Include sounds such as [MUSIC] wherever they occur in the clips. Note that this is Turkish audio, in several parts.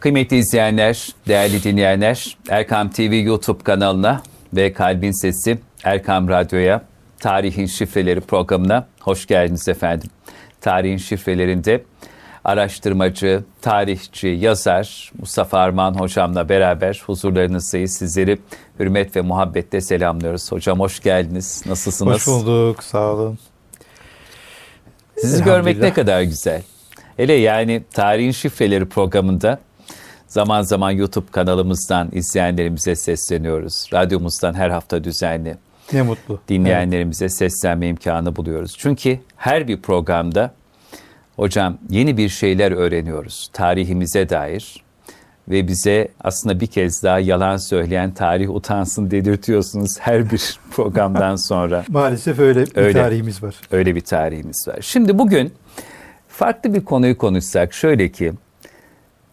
Kıymetli izleyenler, değerli dinleyenler, Erkam TV YouTube kanalına ve Kalbin Sesi Erkam Radyo'ya Tarihin Şifreleri programına hoş geldiniz efendim. Tarihin şifrelerinde araştırmacı, tarihçi, yazar Mustafa Arman hocamla beraber huzurlarınızdayız. Sizleri hürmet ve muhabbetle selamlıyoruz. Hocam hoş geldiniz. Nasılsınız? Hoş bulduk. Sağ olun. Sizi görmek ne kadar güzel. Hele yani Tarihin Şifreleri programında zaman zaman YouTube kanalımızdan izleyenlerimize sesleniyoruz. Radyomuzdan her hafta düzenli Ne mutlu. dinleyenlerimize seslenme imkanı buluyoruz. Çünkü her bir programda hocam yeni bir şeyler öğreniyoruz tarihimize dair ve bize aslında bir kez daha yalan söyleyen tarih utansın dedirtiyorsunuz her bir [LAUGHS] programdan sonra. Maalesef öyle bir Öyle. tarihimiz var. Öyle bir tarihimiz var. Şimdi bugün farklı bir konuyu konuşsak şöyle ki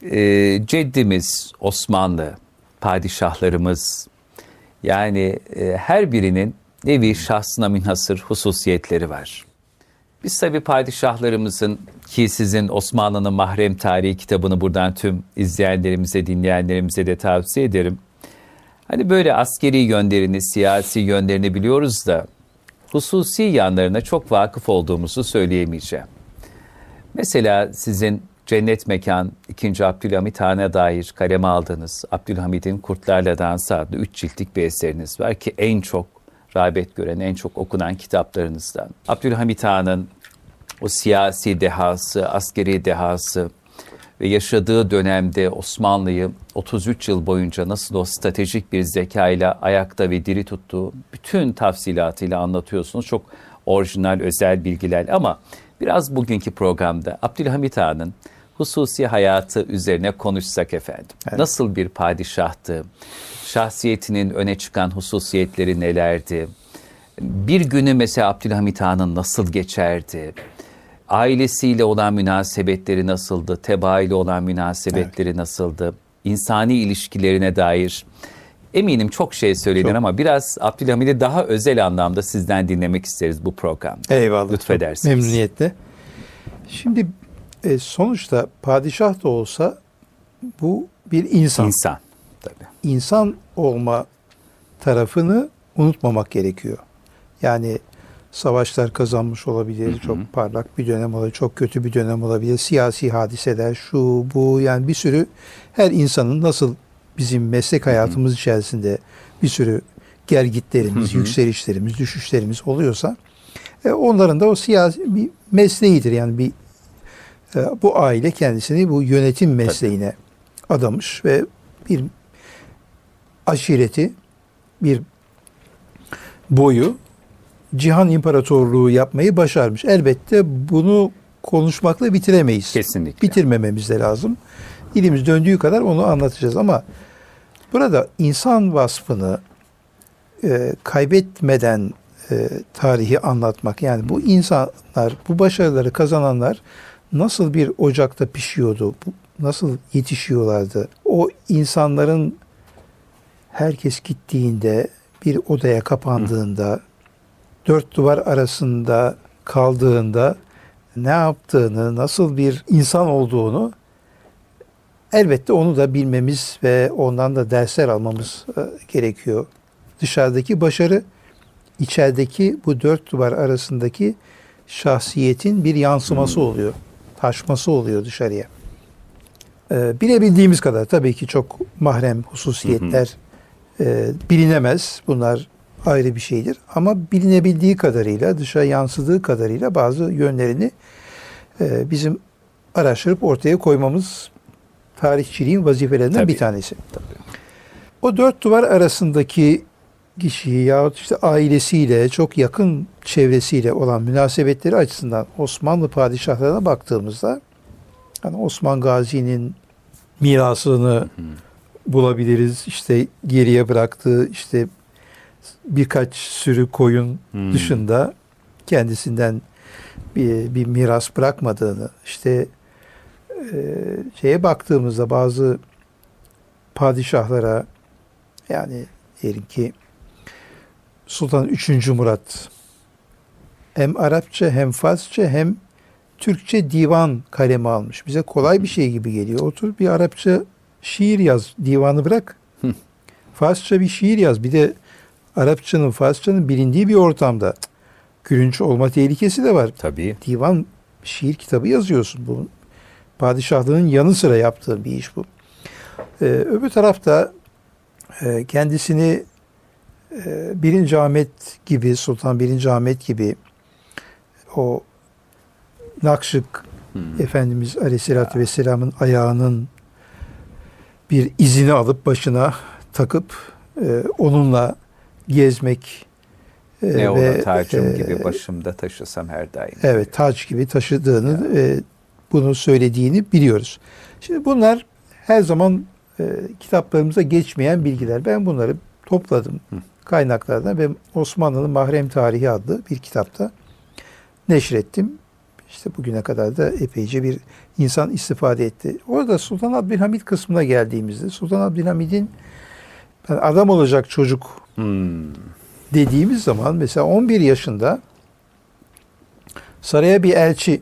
e, ceddimiz Osmanlı, padişahlarımız yani e, her birinin nevi şahsına minhasır hususiyetleri var. Biz tabi padişahlarımızın ki sizin Osmanlı'nın mahrem tarihi kitabını buradan tüm izleyenlerimize, dinleyenlerimize de tavsiye ederim. Hani böyle askeri yönlerini, siyasi yönlerini biliyoruz da hususi yanlarına çok vakıf olduğumuzu söyleyemeyeceğim. Mesela sizin Cennet Mekan 2. Abdülhamit Han'a dair kaleme aldığınız Abdülhamid'in Kurtlarla Dansı adlı 3 ciltlik bir eseriniz var ki en çok rağbet gören, en çok okunan kitaplarınızdan. Abdülhamit Han'ın o siyasi dehası, askeri dehası ve yaşadığı dönemde Osmanlı'yı 33 yıl boyunca nasıl o stratejik bir zekayla ayakta ve diri tuttuğu bütün tafsilatıyla anlatıyorsunuz. Çok orijinal, özel bilgiler ama biraz bugünkü programda Abdülhamit Han'ın hususi hayatı üzerine konuşsak efendim. Nasıl bir padişahtı? Şahsiyetinin öne çıkan hususiyetleri nelerdi? Bir günü mesela Abdülhamit Han'ın nasıl geçerdi? Ailesiyle olan münasebetleri nasıldı? Tebaayla olan münasebetleri nasıldı? İnsani ilişkilerine dair eminim çok şey söyledin Çok. ama biraz Abdülhamid'i daha özel anlamda sizden dinlemek isteriz bu programda. Eyvallah. Lütfedersiniz. Memnuniyetle. Şimdi e, sonuçta padişah da olsa bu bir insan. İnsan tabii. İnsan olma tarafını unutmamak gerekiyor. Yani savaşlar kazanmış olabilir, çok parlak bir dönem olabilir, çok kötü bir dönem olabilir, siyasi hadiseler, şu bu yani bir sürü her insanın nasıl bizim meslek hayatımız içerisinde bir sürü gergitlerimiz, yükselişlerimiz, düşüşlerimiz oluyorsa e, onların da o siyasi bir mesleğidir. Yani bir bu aile kendisini bu yönetim mesleğine adamış ve bir aşireti, bir boyu cihan imparatorluğu yapmayı başarmış. Elbette bunu konuşmakla bitiremeyiz. Kesinlikle. Bitirmememiz de lazım. Dilimiz döndüğü kadar onu anlatacağız ama burada insan vasfını e, kaybetmeden e, tarihi anlatmak yani bu insanlar, bu başarıları kazananlar nasıl bir ocakta pişiyordu, nasıl yetişiyorlardı? O insanların herkes gittiğinde bir odaya kapandığında dört duvar arasında kaldığında ne yaptığını, nasıl bir insan olduğunu elbette onu da bilmemiz ve ondan da dersler almamız e, gerekiyor. Dışarıdaki başarı içerideki bu dört duvar arasındaki şahsiyetin bir yansıması oluyor. Taşması oluyor dışarıya. E, bilebildiğimiz kadar tabii ki çok mahrem hususiyetler e, bilinemez. Bunlar ayrı bir şeydir. Ama bilinebildiği kadarıyla, dışa yansıdığı kadarıyla bazı yönlerini e, bizim araştırıp ortaya koymamız tarihçiliğin vazifelerinden Tabii. bir tanesi. O dört duvar arasındaki kişiyi yahut işte ailesiyle, çok yakın çevresiyle olan münasebetleri açısından Osmanlı padişahlarına baktığımızda hani Osman Gazi'nin mirasını bulabiliriz. İşte geriye bıraktığı işte birkaç sürü koyun Hmm. dışında kendisinden bir, bir miras bırakmadığını işte e, şeye baktığımızda bazı padişahlara yani diyelim ki Sultan 3. Murat hem Arapça hem Farsça hem Türkçe divan kalemi almış. Bize kolay bir şey gibi geliyor. Otur bir Arapça şiir yaz, divanı bırak. Farsça bir şiir yaz. Bir de Arapçanın, Farsçanın bilindiği bir ortamda gülünç olma tehlikesi de var. Tabii. Divan şiir kitabı yazıyorsun. Bu padişahlığın yanı sıra yaptığı bir iş bu. Ee, öbür tarafta e, kendisini birinci Ahmet gibi, Sultan birinci Ahmet gibi o Nakşık Hmm. Efendimiz Aleyhisselatü Vesselam'ın ayağının bir izini alıp başına takıp e, onunla gezmek e, Ne ve, tacım e, gibi başımda taşısam her daim. Evet taç gibi taşıdığını e, bunu söylediğini biliyoruz. Şimdi bunlar her zaman e, kitaplarımıza geçmeyen bilgiler. Ben bunları topladım kaynaklardan ve Osmanlı'nın Mahrem Tarihi adlı bir kitapta neşrettim. İşte bugüne kadar da epeyce bir insan istifade etti. Orada Sultan Abdülhamit kısmına geldiğimizde Sultan Abdülhamid'in yani adam olacak çocuk Hmm. dediğimiz zaman mesela 11 yaşında saraya bir elçi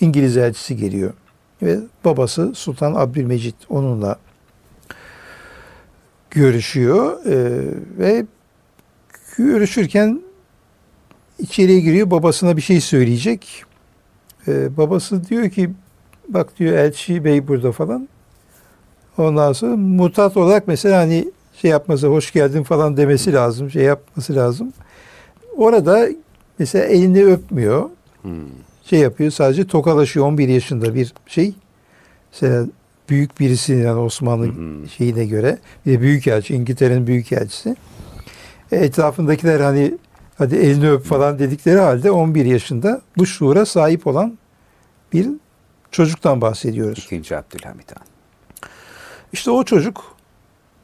İngiliz elçisi geliyor ve babası Sultan Abdülmecit onunla görüşüyor Ee, ve görüşürken içeriye giriyor babasına bir şey söyleyecek. Ee, babası diyor ki bak diyor elçi bey burada falan. Ondan sonra mutat olarak mesela hani şey yapması hoş geldin falan demesi lazım. Şey yapması lazım. Orada mesela elini öpmüyor. Hmm. Şey yapıyor sadece tokalaşıyor 11 yaşında bir şey. Mesela büyük birisinin yani Osmanlı Hı hı. şeyine göre bir de büyükelçi İngiltere'nin büyükelçisi. E, etrafındakiler hani hadi elini öp falan dedikleri halde 11 yaşında bu şuura sahip olan bir çocuktan bahsediyoruz. İkinci Abdülhamit Han. İşte o çocuk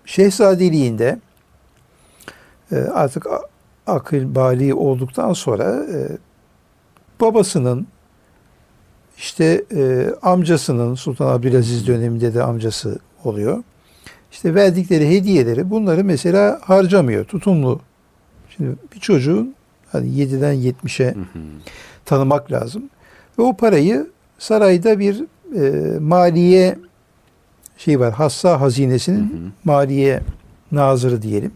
şehzadeliğinde e, artık akıl bali olduktan sonra e, babasının işte e, amcasının Sultan Abdülaziz döneminde de amcası oluyor. İşte verdikleri hediyeleri bunları mesela harcamıyor. Tutumlu. Şimdi bir çocuğun hani 7'den 70'e Hı hı. tanımak lazım. Ve o parayı sarayda bir e, maliye şey var. Hassa hazinesinin Hı hı. maliye nazırı diyelim.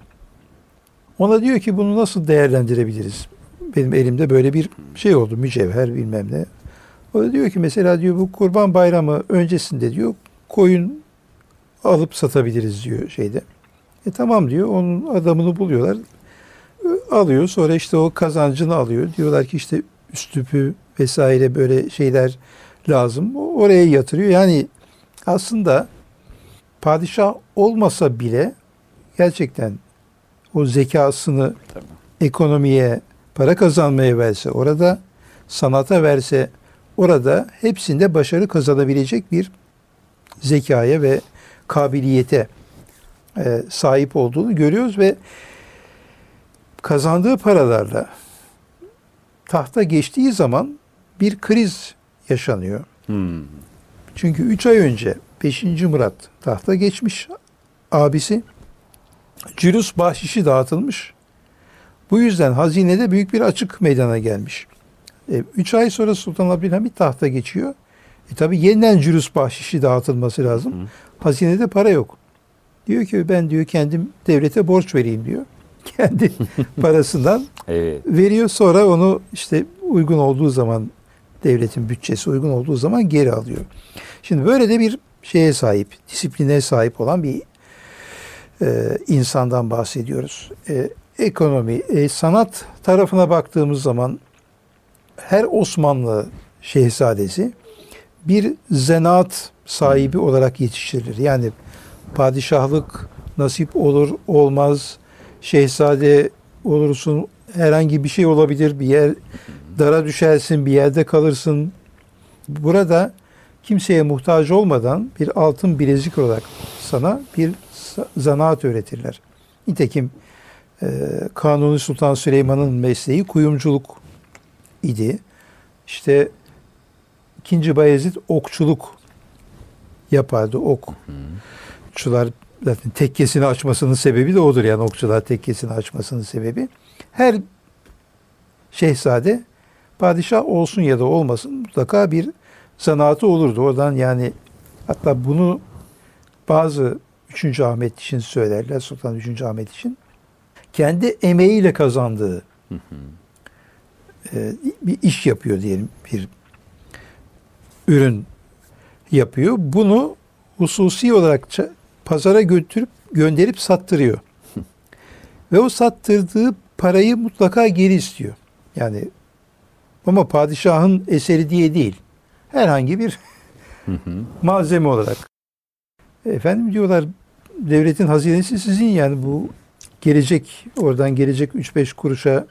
Ona diyor ki bunu nasıl değerlendirebiliriz? Benim elimde böyle bir şey oldu. Mücevher bilmem ne. O da diyor ki mesela diyor bu kurban bayramı öncesinde diyor koyun alıp satabiliriz diyor şeyde. E tamam diyor. Onun adamını buluyorlar. Ö, Alıyor. Sonra işte o kazancını alıyor. Diyorlar ki işte üstüpü vesaire böyle şeyler lazım. O Oraya yatırıyor. Yani aslında padişah olmasa bile gerçekten o zekasını Tabii. ekonomiye, para kazanmaya verse orada, sanata verse orada hepsinde başarı kazanabilecek bir zekaya ve kabiliyete e, sahip olduğunu görüyoruz ve kazandığı paralarla tahta geçtiği zaman bir kriz yaşanıyor. Hmm. Çünkü 3 ay önce 5. Murat tahta geçmiş abisi. Cülus bahşişi dağıtılmış. Bu yüzden hazinede büyük bir açık meydana gelmiş. 3 ay sonra Sultan Abdülhamit tahta geçiyor. E tabi yeniden cülus bahşişi dağıtılması lazım. Hı. Hazinede para yok. Diyor ki ben diyor kendim devlete borç vereyim diyor. [LAUGHS] Kendi [LAUGHS] parasından Evet. veriyor sonra onu işte uygun olduğu zaman devletin bütçesi uygun olduğu zaman geri alıyor. Şimdi böyle de bir şeye sahip, disipline sahip olan bir e, insandan bahsediyoruz. E, ekonomi, e, sanat tarafına baktığımız zaman her Osmanlı şehzadesi bir zanaat sahibi olarak yetiştirilir. Yani padişahlık nasip olur olmaz, şehzade olursun, herhangi bir şey olabilir, bir yer dara düşersin, bir yerde kalırsın. Burada kimseye muhtaç olmadan bir altın bilezik olarak sana bir zanaat öğretirler. Nitekim Kanuni Sultan Süleyman'ın mesleği kuyumculuk idi. İşte ikinci Bayezid okçuluk yapardı. Okçular zaten tekkesini açmasının sebebi de odur. Yani okçular tekkesini açmasının sebebi. Her şehzade padişah olsun ya da olmasın mutlaka bir zanaatı olurdu. Oradan yani hatta bunu bazı 3. Ahmet için söylerler Sultan 3. Ahmet için kendi emeğiyle kazandığı e, bir iş yapıyor diyelim bir ürün yapıyor. Bunu hususi olarak pazara götürüp gönderip sattırıyor. [LAUGHS] Ve o sattırdığı parayı mutlaka geri istiyor. Yani ama padişahın eseri diye değil. Herhangi bir [LAUGHS] malzeme olarak. Efendim diyorlar devletin hazinesi sizin yani bu gelecek oradan gelecek 3-5 kuruşa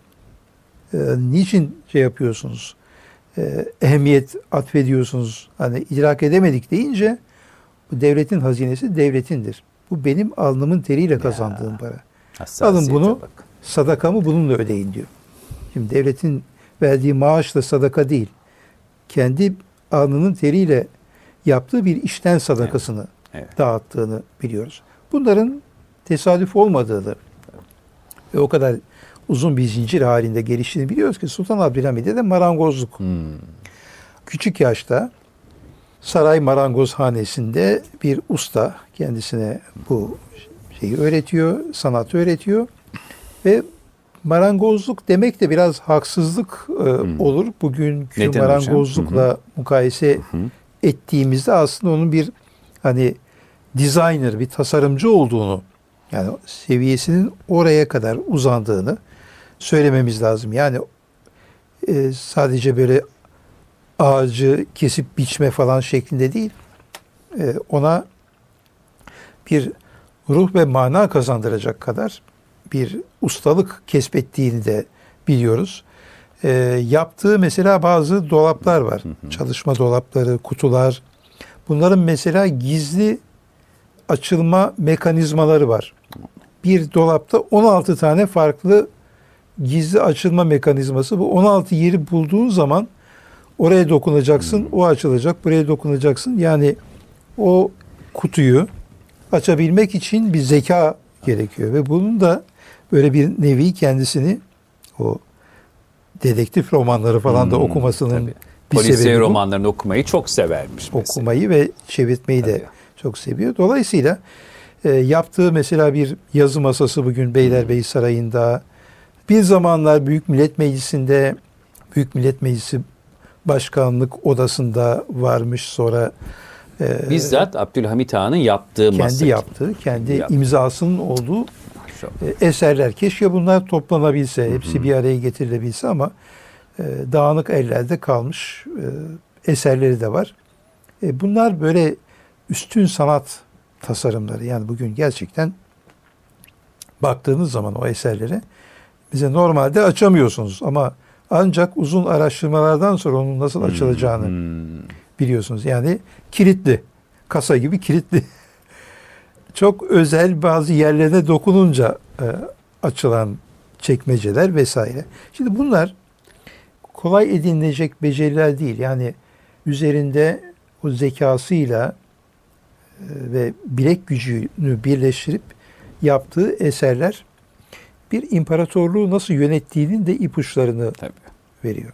e, niçin şey yapıyorsunuz? E, ehemmiyet atfediyorsunuz. Hani idrak edemedik deyince bu devletin hazinesi devletindir. Bu benim alnımın teriyle kazandığım para. Hassasiyete bunu- bak. Sadakamı bununla ödeyin diyor. Şimdi devletin verdiği maaş da sadaka değil. Kendi alnının teriyle yaptığı bir işten sadakasını Evet. dağıttığını biliyoruz. Bunların tesadüf olmadığını ve o kadar uzun bir zincir halinde geliştiğini biliyoruz ki Sultan Abdülhamid'e de marangozluk. Hmm. Küçük yaşta saray marangozhanesinde bir usta kendisine bu şeyi öğretiyor, sanatı öğretiyor ve marangozluk demek de biraz haksızlık e, olur. Bugünkü Neden hocam? marangozlukla mukayese Hı. ettiğimizde aslında onun bir hani designer, bir tasarımcı olduğunu yani seviyesinin oraya kadar uzandığını söylememiz lazım. Yani e, sadece böyle ağacı kesip biçme falan şeklinde değil. E, ona bir ruh ve mana kazandıracak kadar bir ustalık kesbettiğini de biliyoruz. E, yaptığı mesela bazı dolaplar var. Çalışma dolapları, kutular. Bunların mesela gizli açılma mekanizmaları var. Bir dolapta 16 tane farklı gizli açılma mekanizması. Bu 16 yeri bulduğun zaman oraya dokunacaksın, o açılacak, buraya dokunacaksın. Yani o kutuyu açabilmek için bir zeka gerekiyor ve bunun da böyle bir nevi kendisini o dedektif romanları falan da Hmm, okumasının tabii. bir Polisiye sebebi romanlarını okumayı çok severmiş mesela. okumayı ve çevirtmeyi de Tabii. çok seviyor. Dolayısıyla e, yaptığı mesela bir yazı masası bugün Beylerbeyi Sarayı'nda bir zamanlar Büyük Millet Meclisi'nde Büyük Millet Meclisi Başkanlık odasında varmış sonra e, Bizzat Abdülhamit Han'ın yaptığı kendi masa. yaptığı, kendi Yaptı. imzasının olduğu e, eserler. Keşke bunlar toplanabilse, hepsi bir araya getirilebilse ama e, dağınık ellerde kalmış e, eserleri de var. E, bunlar böyle üstün sanat tasarımları. Yani bugün gerçekten baktığınız zaman o eserlere bize normalde açamıyorsunuz ama ancak uzun araştırmalardan sonra onun nasıl açılacağını Hmm. biliyorsunuz. Yani kilitli. Kasa gibi kilitli. [LAUGHS] Çok özel bazı yerlerine dokununca e, açılan çekmeceler vesaire. Şimdi bunlar kolay edinilecek beceriler değil. Yani üzerinde o zekasıyla e, ve bilek gücünü birleştirip yaptığı eserler bir imparatorluğu nasıl yönettiğinin de ipuçlarını Tabii. veriyor.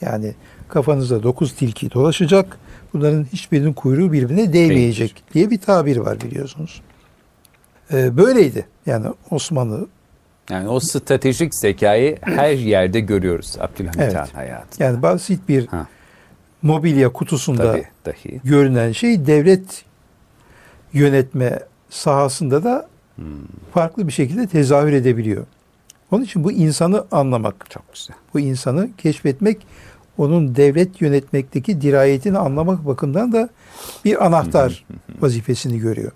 Yani kafanızda dokuz tilki dolaşacak. Bunların hiçbirinin kuyruğu birbirine değmeyecek diye bir tabir var biliyorsunuz. Ee, böyleydi. Yani Osmanlı Yani o stratejik zekayı her yerde görüyoruz Abdülhamit Evet. Han hayatı. yani basit bir Ha. mobilya kutusunda Tabii dahi. görünen şey devlet yönetme sahasında da Hmm. farklı bir şekilde tezahür edebiliyor. Onun için bu insanı anlamak, Çok güzel. bu insanı keşfetmek, onun devlet yönetmekteki dirayetini anlamak bakımından da bir anahtar [LAUGHS] vazifesini görüyor.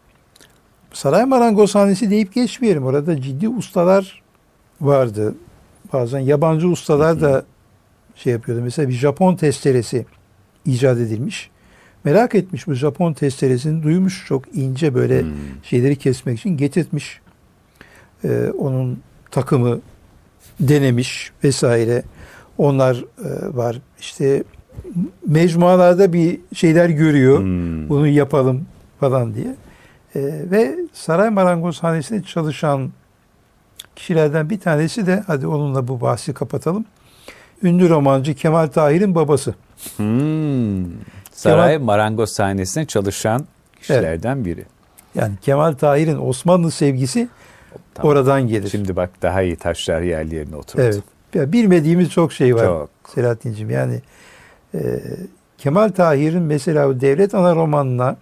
Saray marangozhanesi deyip geçmeyelim. Orada ciddi ustalar vardı. Bazen yabancı ustalar da şey yapıyordu. Mesela bir Japon testeresi icat edilmiş. Merak etmiş bu Japon testeresini duymuş çok ince böyle Hmm. şeyleri kesmek için getirtmiş. Ee, onun takımı denemiş vesaire. Onlar e, var. İşte mecmualarda bir şeyler görüyor. Hmm. Bunu yapalım falan diye. Ee, ve Saray Marangozhanesi'nde çalışan kişilerden bir tanesi de hadi onunla bu bahsi kapatalım. Ünlü romancı Kemal Tahir'in babası. Hmm. Saray marangoz sahnesinde çalışan kişilerden biri. Yani Kemal Tahir'in Osmanlı sevgisi Tamam. oradan gelir. Şimdi bak daha iyi taşlar yerli yerine oturdu. Evet. Ya bilmediğimiz çok şey var. Çok. Selahattin'cim yani e, Kemal Tahir'in mesela o devlet ana romanına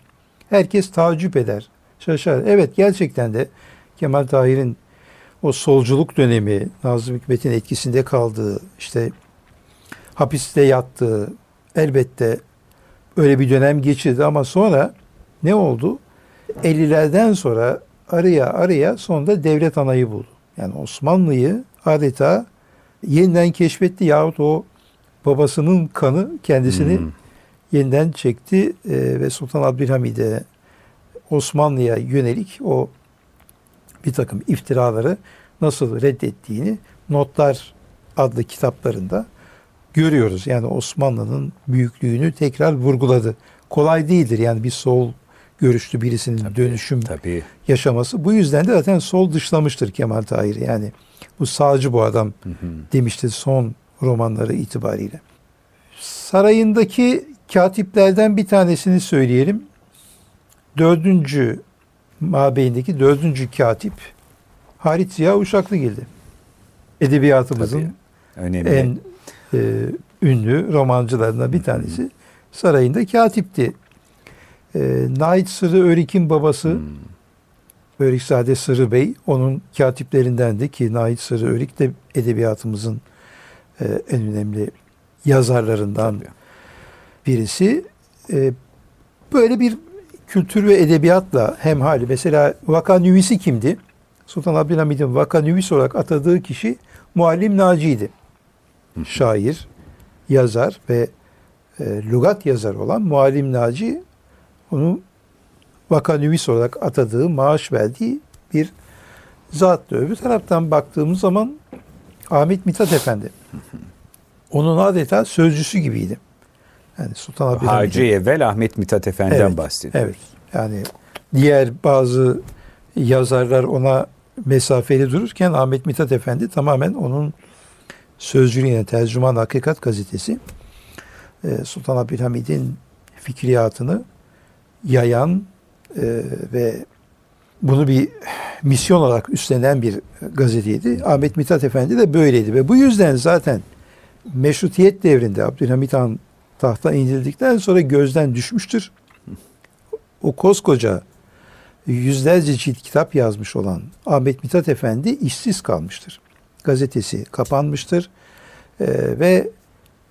herkes tacip eder. Şaşar. Evet gerçekten de Kemal Tahir'in o solculuk dönemi, Nazım Hikmet'in etkisinde kaldığı, işte hapiste yattığı elbette öyle bir dönem geçirdi ama sonra ne oldu? 50'lerden sonra araya araya sonunda devlet anayı buldu. Yani Osmanlı'yı adeta yeniden keşfetti yahut o babasının kanı kendisini Hmm. yeniden çekti e, ve Sultan Abdülhamid'e Osmanlı'ya yönelik o bir takım iftiraları nasıl reddettiğini Notlar adlı kitaplarında görüyoruz. Yani Osmanlı'nın büyüklüğünü tekrar vurguladı. Kolay değildir yani bir sol görüşlü birisinin Tabii, dönüşüm Tabii. yaşaması. Bu yüzden de zaten sol dışlamıştır Kemal Tahir. Yani bu sağcı bu adam Hı hı. demişti son romanları itibariyle. Sarayındaki katiplerden bir tanesini söyleyelim. Dördüncü mabeyindeki dördüncü katip Halit Ziya Uşaklıgil'di. Edebiyatımızın Tabii. Önemli. en e, ünlü romancılarından bir tanesi. Sarayında katipti. E, Nait Sırrı Örik'in babası Hmm. Örikzade Sırrı Bey onun katiplerindendi ki Nait Sırrı Örik de edebiyatımızın e, en önemli yazarlarından birisi. E, böyle bir kültür ve edebiyatla hemhali. Mesela Vakanüvisi kimdi? Sultan Abdülhamid'in Vakanüvis olarak atadığı kişi Muallim Naci'ydi. Şair, yazar ve e, lügat yazarı olan Muallim Naci onu Vakanüvis olarak atadığı, maaş verdiği bir zattı. Öbür taraftan baktığımız zaman Ahmet Mithat Efendi. [LAUGHS] Onun adeta sözcüsü gibiydi. Yani Sultan Abdülhamid'in. Hacı evvel Ahmet Mithat Efendi'den Evet, bahsediyor. Evet. Yani diğer bazı yazarlar ona mesafeli dururken Ahmet Mithat Efendi tamamen onun sözcülüğüne tercüman Hakikat gazetesi e, Sultan Abdülhamid'in fikriyatını yayan e, ve bunu bir misyon olarak üstlenen bir gazeteydi. Ahmet Mithat Efendi de böyleydi ve bu yüzden zaten meşrutiyet devrinde Abdülhamit Han tahta indildikten sonra gözden düşmüştür. O koskoca yüzlerce cilt kitap yazmış olan Ahmet Mithat Efendi işsiz kalmıştır. Gazetesi kapanmıştır. Ee, ve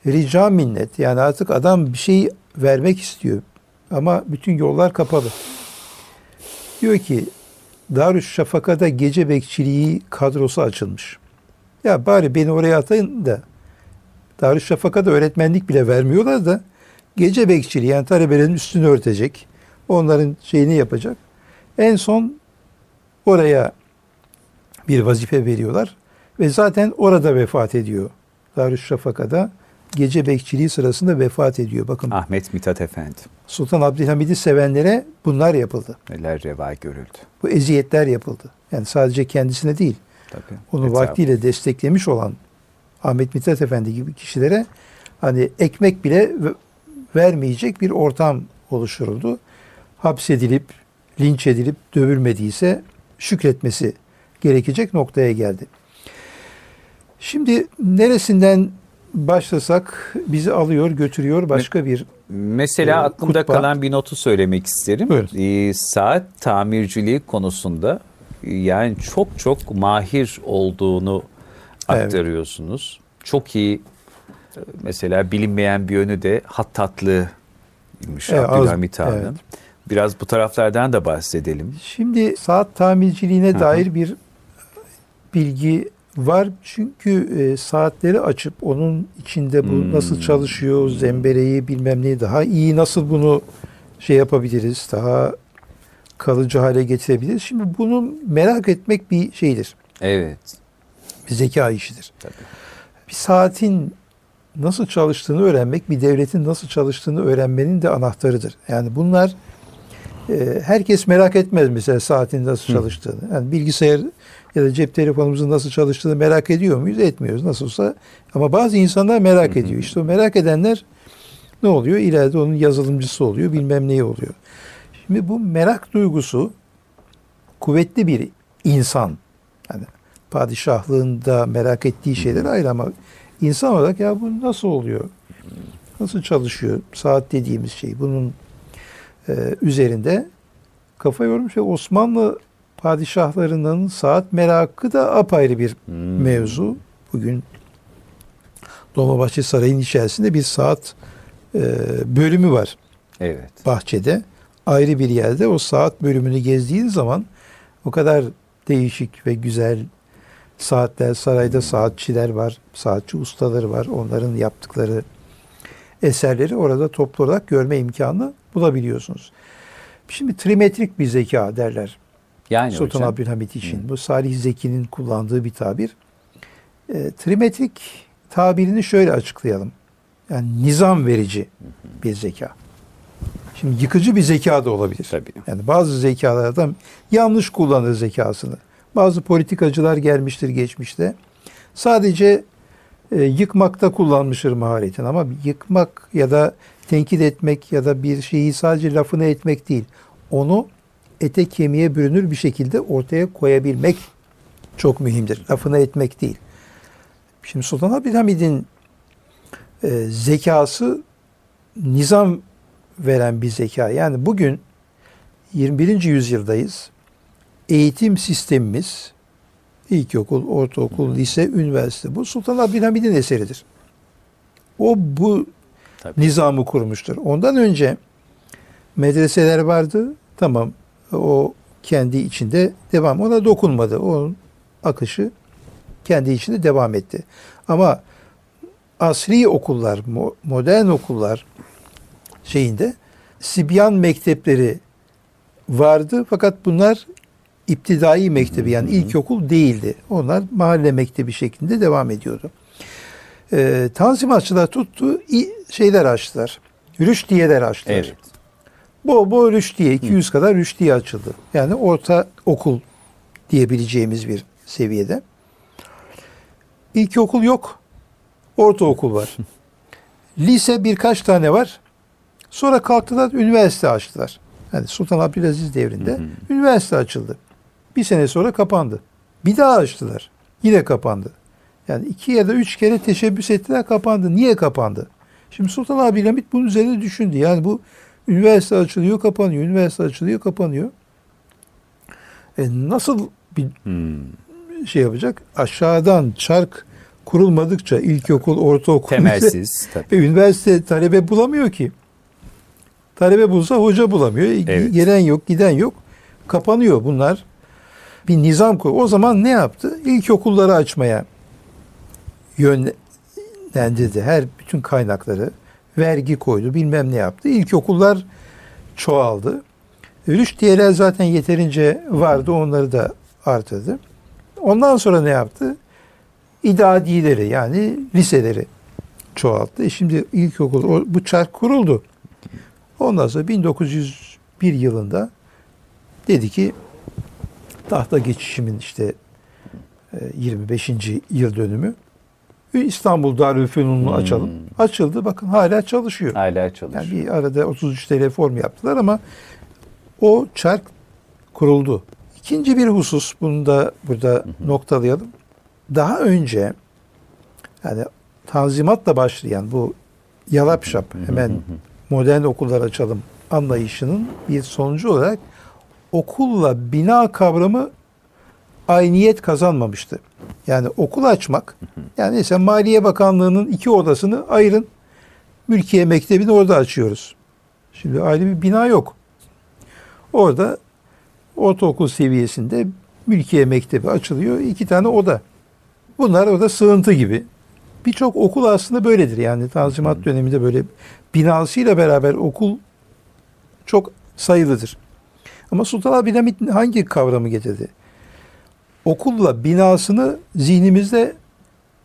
rica minnet yani artık adam bir şey vermek istiyor ama bütün yollar kapalı. Diyor ki Darüşşafaka'da gece bekçiliği kadrosu açılmış. Ya bari beni oraya atayın da Darüşşafaka'da öğretmenlik bile vermiyorlar da gece bekçiliği yani talebelerin üstünü örtecek. Onların şeyini yapacak. En son oraya bir vazife veriyorlar ve zaten orada vefat ediyor. Darüşşafaka'da gece bekçiliği sırasında vefat ediyor. Bakın Ahmet Mithat Efendi. Sultan Abdülhamid'i sevenlere bunlar yapıldı. Neler reva görüldü. Bu eziyetler yapıldı. Yani sadece kendisine değil, Tabii. onu Etrafı. vaktiyle desteklemiş olan Ahmet Mithat Efendi gibi kişilere hani ekmek bile vermeyecek bir ortam oluşturuldu. Hapsedilip, linç edilip dövülmediyse şükretmesi gerekecek noktaya geldi. Şimdi neresinden başlasak bizi alıyor, götürüyor başka bir Mesela Ee, aklımda kutba. kalan bir notu söylemek isterim. Buyurun. Ee, saat tamirciliği konusunda e, yani çok çok mahir olduğunu Evet. aktarıyorsunuz. Çok iyi e, mesela bilinmeyen bir yönü de hattatlığı Evet, Abdülhamit Han'ın. evet. Biraz bu taraflardan da bahsedelim. Şimdi saat tamirciliğine hı. dair bir bilgi var. Çünkü e, saatleri açıp onun içinde bu Hmm. nasıl çalışıyor, zembereği bilmem neyi daha iyi nasıl bunu şey yapabiliriz, daha kalıcı hale getirebiliriz. Şimdi bunu merak etmek bir şeydir. Evet. Bir zeka işidir. Tabii. Bir saatin nasıl çalıştığını öğrenmek, bir devletin nasıl çalıştığını öğrenmenin de anahtarıdır. Yani bunlar e, herkes merak etmez mesela saatin nasıl çalıştığını. Yani bilgisayar ya da cep telefonumuzun nasıl çalıştığını merak ediyor muyuz? Etmiyoruz nasıl olsa. Ama bazı insanlar merak ediyor. İşte o merak edenler ne oluyor? İleride onun yazılımcısı oluyor, bilmem neyi oluyor. Şimdi bu merak duygusu kuvvetli bir insan. Yani padişahlığında merak ettiği şeyler ayrı ama insan olarak ya bu nasıl oluyor? Nasıl çalışıyor? Saat dediğimiz şey. Bunun e, üzerinde kafa yormuş ve Osmanlı padişahlarının saat merakı da apayrı bir Hmm. mevzu. Bugün Dolmabahçe Sarayı'nın içerisinde bir saat e, bölümü var Evet. bahçede. Ayrı bir yerde o saat bölümünü gezdiğin zaman o kadar değişik ve güzel saatler, sarayda saatçiler var, saatçi ustaları var. Onların yaptıkları eserleri orada toplu olarak görme imkanı bulabiliyorsunuz. Şimdi trimetrik bir zeka derler. Yani Sultan hocam. Abdülhamit için. Bu Salih Zeki'nin kullandığı bir tabir. E, trimetrik tabirini şöyle açıklayalım. Yani nizam verici bir zeka. Şimdi yıkıcı bir zeka da olabilir. Tabii. Yani bazı zekalardan yanlış kullanır zekasını. Bazı politikacılar gelmiştir geçmişte. Sadece e, yıkmakta kullanmıştır maharetini ama yıkmak ya da tenkit etmek ya da bir şeyi sadece lafını etmek değil. Onu ete kemiğe bürünür bir şekilde ortaya koyabilmek çok mühimdir. Lafını etmek değil. Şimdi Sultan Abdülhamid'in e, zekası nizam veren bir zeka. Yani bugün 21. yüzyıldayız. Eğitim sistemimiz ilkokul, ortaokul, lise, üniversite bu Sultan Abdülhamid'in eseridir. O bu Tabii. nizamı kurmuştur. Ondan önce medreseler vardı. Tamam o kendi içinde devam. Ona dokunmadı. Onun akışı kendi içinde devam etti. Ama asri okullar, mo- modern okullar şeyinde Sibyan mektepleri vardı fakat bunlar iptidai mektebi yani ilkokul değildi. Onlar mahalle mektebi şeklinde devam ediyordu. Ee, Tanzimatçılar tuttu şeyler açtılar. Rüştiyeler açtılar. Evet. Bol bol rüştiye, 200 kadar rüştiye açıldı. Yani orta okul diyebileceğimiz bir seviyede. İlkokul yok. Ortaokul var. [LAUGHS] Lise birkaç tane var. Sonra kalktılar üniversite açtılar. Yani Sultan Abdülaziz devrinde üniversite açıldı. Bir sene sonra kapandı. Bir daha açtılar. Yine kapandı. Yani iki ya da üç kere teşebbüs ettiler kapandı. Niye kapandı? Şimdi Sultan Abdülhamit bunun üzerine düşündü. Yani bu üniversite açılıyor kapanıyor. Üniversite açılıyor kapanıyor. E nasıl bir Hmm. şey yapacak? Aşağıdan çark kurulmadıkça ilkokul, ortaokul, [LAUGHS] Temelsiz. Tabii. e, üniversite talebe bulamıyor ki. Talebe bulsa hoca bulamıyor. E, Evet. Gelen yok, giden yok. Kapanıyor bunlar. Bir nizam kur. O zaman ne yaptı? İlkokulları açmaya yönlendirdi. Her bütün kaynakları vergi koydu. Bilmem ne yaptı. İlkokullar çoğaldı. Rüştiyeler zaten yeterince vardı. Onları da artırdı. Ondan sonra ne yaptı? İdadileri yani liseleri çoğalttı. E şimdi ilkokul bu çark kuruldu. Ondan sonra 1901 yılında dedi ki tahta geçişimin işte e, 25. yıl dönümü İstanbul Darülfünun'u Hmm. açalım. Açıldı bakın hala çalışıyor. Hala çalışıyor. Yani bir arada 33 TL form yaptılar ama o çark kuruldu. İkinci bir husus bunu da burada noktalayalım. Daha önce yani tanzimatla başlayan bu yalap şap hemen modern okullar açalım anlayışının bir sonucu olarak okulla bina kavramı ayniyet kazanmamıştı. Yani okul açmak, yani mesela Maliye Bakanlığı'nın iki odasını ayırın, Mülkiye Mektebi'ni orada açıyoruz. Şimdi ayrı bir bina yok. Orada ortaokul seviyesinde Mülkiye Mektebi açılıyor, iki tane oda. Bunlar orada sığıntı gibi. Birçok okul aslında böyledir. Yani Tanzimat döneminde böyle binasıyla beraber okul çok sayılıdır. Ama Sultan Abdülhamit hangi kavramı getirdi? Okulla binasını zihnimizde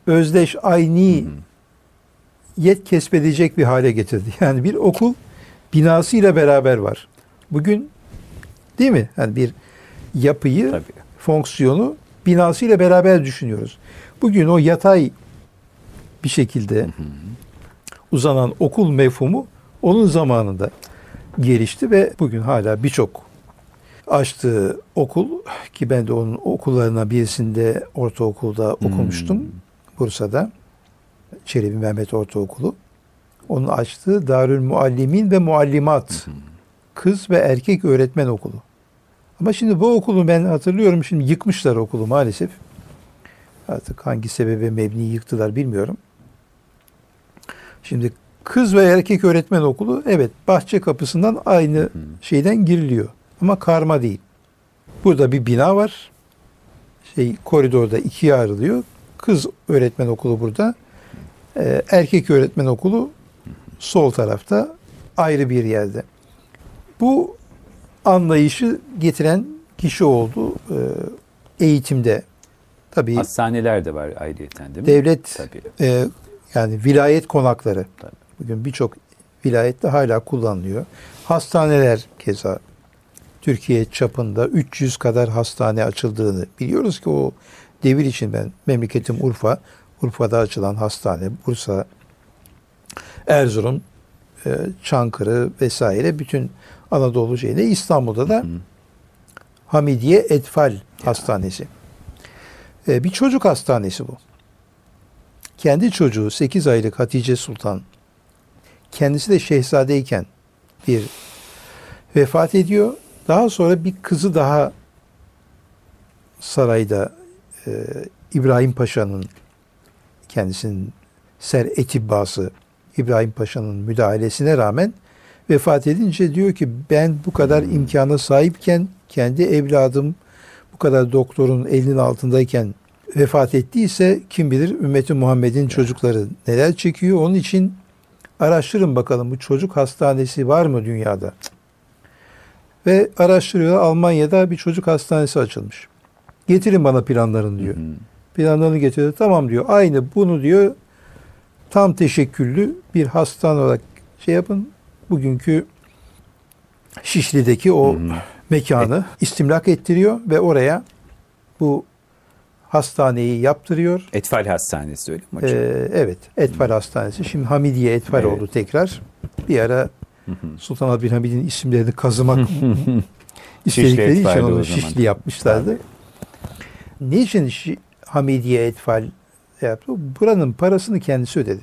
özdeş, aynı yet kesbedecek bir hale getirdi. [LAUGHS] Yani bir okul binasıyla beraber var. Bugün değil mi? Yani bir yapıyı, Tabii. fonksiyonu binasıyla beraber düşünüyoruz. Bugün o yatay bir şekilde uzanan okul mefhumu onun zamanında gelişti ve bugün hala birçok açtığı okul ki ben de onun okullarına birisinde ortaokulda okumuştum Bursa'da. Çelebi Mehmet Ortaokulu. Onun açtığı Darül Muallimin ve Muallimat kız ve erkek öğretmen okulu. Ama şimdi bu okulu ben hatırlıyorum şimdi yıkmışlar okulu maalesef. Artık hangi sebebe mebni yıktılar bilmiyorum. Şimdi kız ve erkek öğretmen okulu evet bahçe kapısından aynı şeyden giriliyor. Ama karma değil. Burada bir bina var. Şey koridorda ikiye ayrılıyor. Kız öğretmen okulu burada. Ee, erkek öğretmen okulu sol tarafta ayrı bir yerde. Bu anlayışı getiren kişi oldu e, eğitimde. Tabii Hastaneler de var ayrıyeten değil mi? devlet Tabii. e, yani vilayet konakları. Tabii. Bugün birçok vilayette hala kullanılıyor. Hastaneler keza Türkiye çapında 300 kadar hastane açıldığını biliyoruz ki o devir için ben memleketim Urfa. Urfa'da açılan hastane, Bursa, Erzurum, e, Çankırı vesaire bütün Anadolu şeyde İstanbul'da da Hamidiye Etfal Hastanesi. E, bir çocuk hastanesi bu. Kendi çocuğu 8 aylık Hatice Sultan kendisi de şehzadeyken bir vefat ediyor. Daha sonra bir kızı daha sarayda e, İbrahim Paşa'nın kendisinin ser etibbası İbrahim Paşa'nın müdahalesine rağmen vefat edince diyor ki ben bu kadar imkana sahipken kendi evladım bu kadar doktorun elinin altındayken vefat ettiyse kim bilir ümmeti Muhammed'in çocukları neler çekiyor. Onun için araştırın bakalım bu çocuk hastanesi var mı dünyada? Ve araştırıyor Almanya'da bir çocuk hastanesi açılmış. Getirin bana planlarını diyor. Hı. Planlarını getiriyor. Tamam diyor. Aynı bunu diyor tam teşekküllü bir hastane olarak şey yapın. Bugünkü Şişli'deki o Hı hı. mekanı istimlak ettiriyor ve oraya bu hastaneyi yaptırıyor. Etfal Hastanesi öyle mi hocam? Ee, evet, Etfal Hastanesi. Şimdi Hamidiye Etfal Evet. oldu tekrar. Bir ara Sultan Abdülhamid'in isimlerini kazımak istedikleri için onu. Şişli yapmışlardı. Niçin Şi- Hamidiye Etfal yaptı? Buranın parasını kendisi ödedi.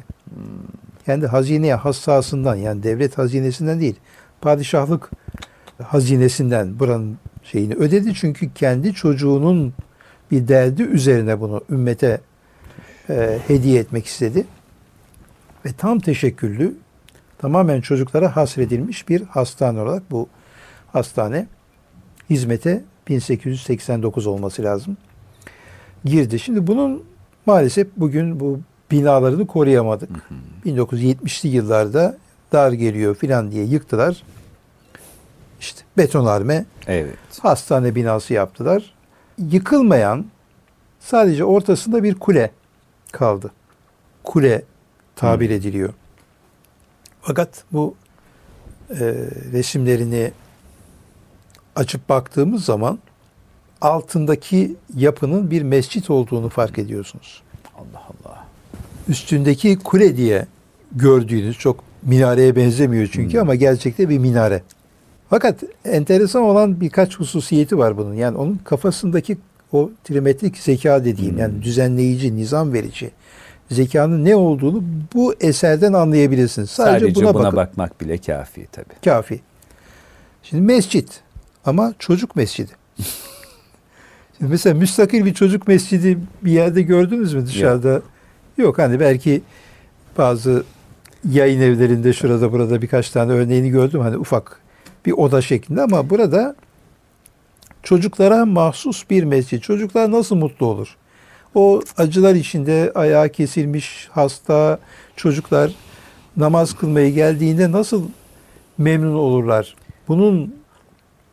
Kendi hazineye hassasından yani devlet hazinesinden değil, padişahlık hazinesinden buranın şeyini ödedi. Çünkü kendi çocuğunun bir derdi üzerine bunu ümmete e, hediye etmek istedi. Ve tam teşekküllü, tamamen çocuklara hasredilmiş bir hastane olarak bu hastane hizmete 1889 olması lazım. Girdi. Şimdi bunun maalesef bugün bu binalarını koruyamadık. 1970'li yıllarda dar geliyor filan diye yıktılar. İşte betonarme Evet. hastane binası yaptılar. Yıkılmayan sadece ortasında bir kule kaldı. Kule tabir ediliyor. Fakat bu e, resimlerini açıp baktığımız zaman altındaki yapının bir mescit olduğunu fark ediyorsunuz. Allah Allah. Üstündeki kule diye gördüğünüz çok minareye benzemiyor çünkü ama gerçekte bir minare. Fakat enteresan olan birkaç hususiyeti var bunun. Yani onun kafasındaki o trimetrik zeka dediğim yani düzenleyici, nizam verici zekanın ne olduğunu bu eserden anlayabilirsiniz. Sadece, Sadece, buna, buna, bakın. bakmak bile kafi tabii. Kafi. Şimdi mescit ama çocuk mescidi. [LAUGHS] Şimdi mesela müstakil bir çocuk mescidi bir yerde gördünüz mü dışarıda? Yok, hani belki bazı yayın evlerinde şurada burada birkaç tane örneğini gördüm. Hani ufak bir oda şeklinde ama burada çocuklara mahsus bir mescit. Çocuklar nasıl mutlu olur? O acılar içinde ayağı kesilmiş hasta çocuklar namaz kılmaya geldiğinde nasıl memnun olurlar? Bunun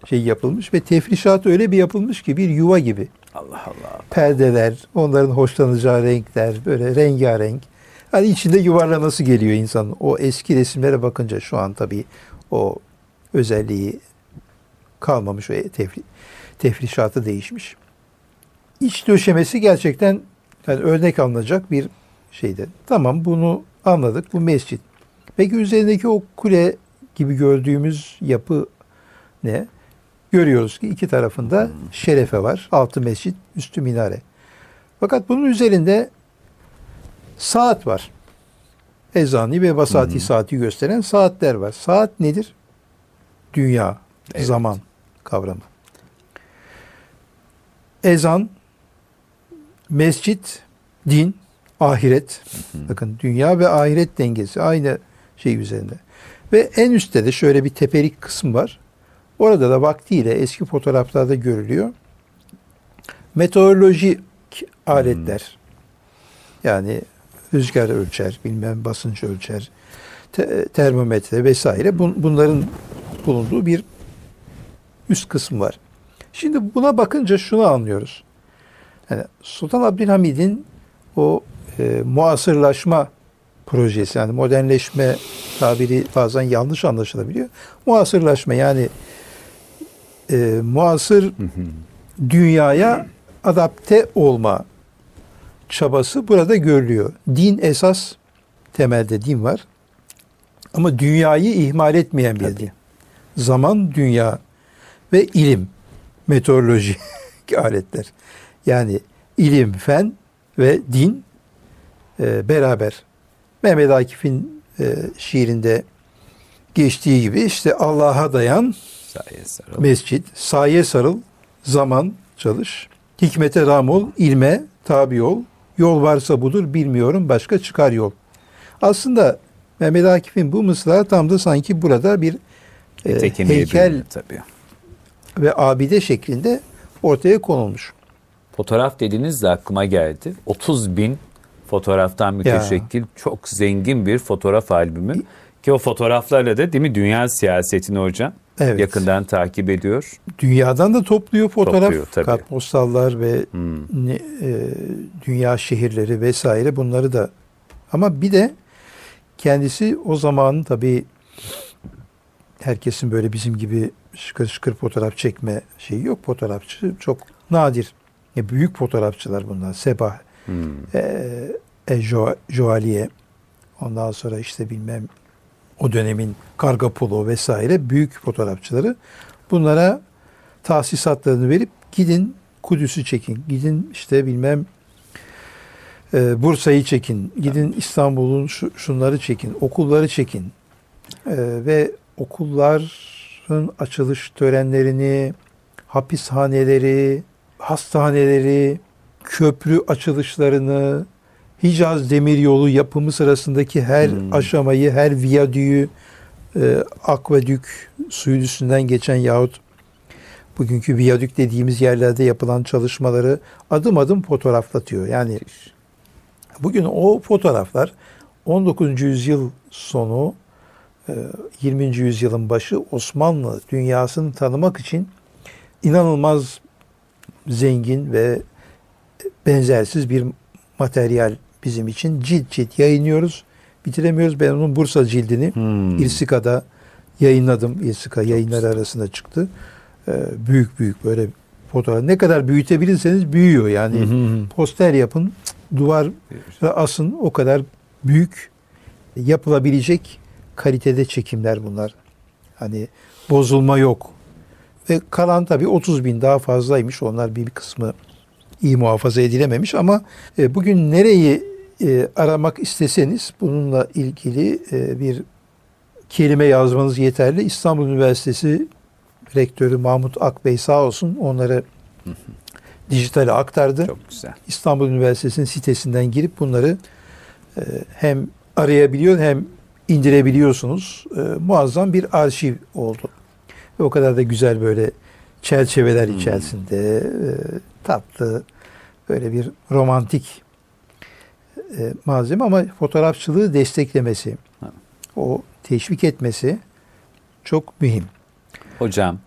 şey yapılmış ve tefrişatı öyle bir yapılmış ki bir yuva gibi. Allah Allah. Perdeler, onların hoşlanacağı renkler, böyle rengarenk. Hani içinde yuvarlaması geliyor insanın. O eski resimlere bakınca şu an tabii o özelliği kalmamış ve tefri, tefrişatı değişmiş. İç döşemesi gerçekten yani örnek alınacak bir şeydi. Tamam bunu anladık. Bu mescit. Peki üzerindeki o kule gibi gördüğümüz yapı ne? görüyoruz ki iki tarafında şerefe var. Altı mescit, üstü minare. Fakat bunun üzerinde saat var. Ezani ve vasati saati gösteren saatler var. Saat nedir? Dünya, Evet. zaman kavramı. Ezan, mescit, din, ahiret. Bakın dünya ve ahiret dengesi aynı şey üzerinde. Ve en üstte de şöyle bir tepelik kısım var. Orada da vaktiyle eski fotoğraflarda görülüyor. Meteorolojik aletler. Yani rüzgar ölçer, bilmem basınç ölçer, te- termometre vesaire. Bun- bunların bulunduğu bir üst kısım var. Şimdi buna bakınca şunu anlıyoruz. Yani Sultan Abdülhamid'in o e, muasırlaşma projesi yani modernleşme tabiri bazen yanlış anlaşılabiliyor. Muasırlaşma yani e, muasır dünyaya adapte olma çabası burada görülüyor. Din esas temelde din var. Ama dünyayı ihmal etmeyen bir din. Zaman, dünya ve ilim, meteoroloji [LAUGHS] aletler. Yani ilim, fen ve din e, beraber. Mehmet Akif'in e, şiirinde geçtiği gibi işte Allah'a dayan, Saye sarıl. mescit, saye sarıl, zaman çalış, hikmete ram ol, ilme tabi ol, yol varsa budur bilmiyorum başka çıkar yol. Aslında Mehmet Akif'in bu mısra tam da sanki burada bir e, heykel tabii. ve abide şeklinde ortaya konulmuş. Fotoğraf dediğiniz de aklıma geldi. 30 bin fotoğraftan müteşekkil çok zengin bir fotoğraf albümü. Ki o fotoğraflarla da değil mi dünya siyasetini hocam Evet. yakından takip ediyor. Dünyadan da topluyor fotoğraf, Topluyor, tabii. kartpostallar ve Hmm. e, dünya şehirleri vesaire bunları da ama bir de kendisi o zaman tabii herkesin böyle bizim gibi şıkır şıkır fotoğraf çekme şeyi yok. Fotoğrafçı çok nadir. Ya büyük fotoğrafçılar bunlar. Sebah, Hmm. e, e, Jo- Joaliye, ondan sonra işte bilmem o dönemin Kargapolo vesaire büyük fotoğrafçıları bunlara tahsisatlarını verip gidin Kudüs'ü çekin, gidin işte bilmem e, Bursa'yı çekin, gidin İstanbul'un şu, şunları çekin, okulları çekin E, ve okulların açılış törenlerini, hapishaneleri, hastaneleri, köprü açılışlarını, Hicaz Demiryolu yapımı sırasındaki her Hmm. aşamayı, her viyadüğü, e, akvadük suyun üstünden geçen yahut bugünkü viyadük dediğimiz yerlerde yapılan çalışmaları adım adım fotoğraflatıyor. Yani bugün o fotoğraflar 19. yüzyıl sonu e, 20. yüzyılın başı Osmanlı dünyasını tanımak için inanılmaz zengin ve benzersiz bir materyal bizim için. Cilt cilt yayınlıyoruz. Bitiremiyoruz. Ben onun Bursa cildini Hmm. İrsika'da yayınladım. İrsika yayınları arasında çıktı. Ee, büyük büyük böyle fotoğraf. Ne kadar büyütebilirseniz büyüyor. Yani Hı hı hı. poster yapın, duvar asın o kadar büyük yapılabilecek kalitede çekimler bunlar. Hani bozulma yok. Ve kalan tabii 30 bin daha fazlaymış. Onlar bir kısmı iyi muhafaza edilememiş ama e, bugün nereyi e, aramak isteseniz bununla ilgili e, bir kelime yazmanız yeterli. İstanbul Üniversitesi rektörü Mahmut Akbey sağ olsun onları dijitale aktardı. Çok güzel. İstanbul Üniversitesi'nin sitesinden girip bunları hem arayabiliyor hem indirebiliyorsunuz. Muazzam bir arşiv oldu. Ve o kadar da güzel böyle çerçeveler Hmm. içerisinde e, tatlı böyle bir romantik e, malzeme ama fotoğrafçılığı desteklemesi, Ha. o teşvik etmesi çok mühim. Hocam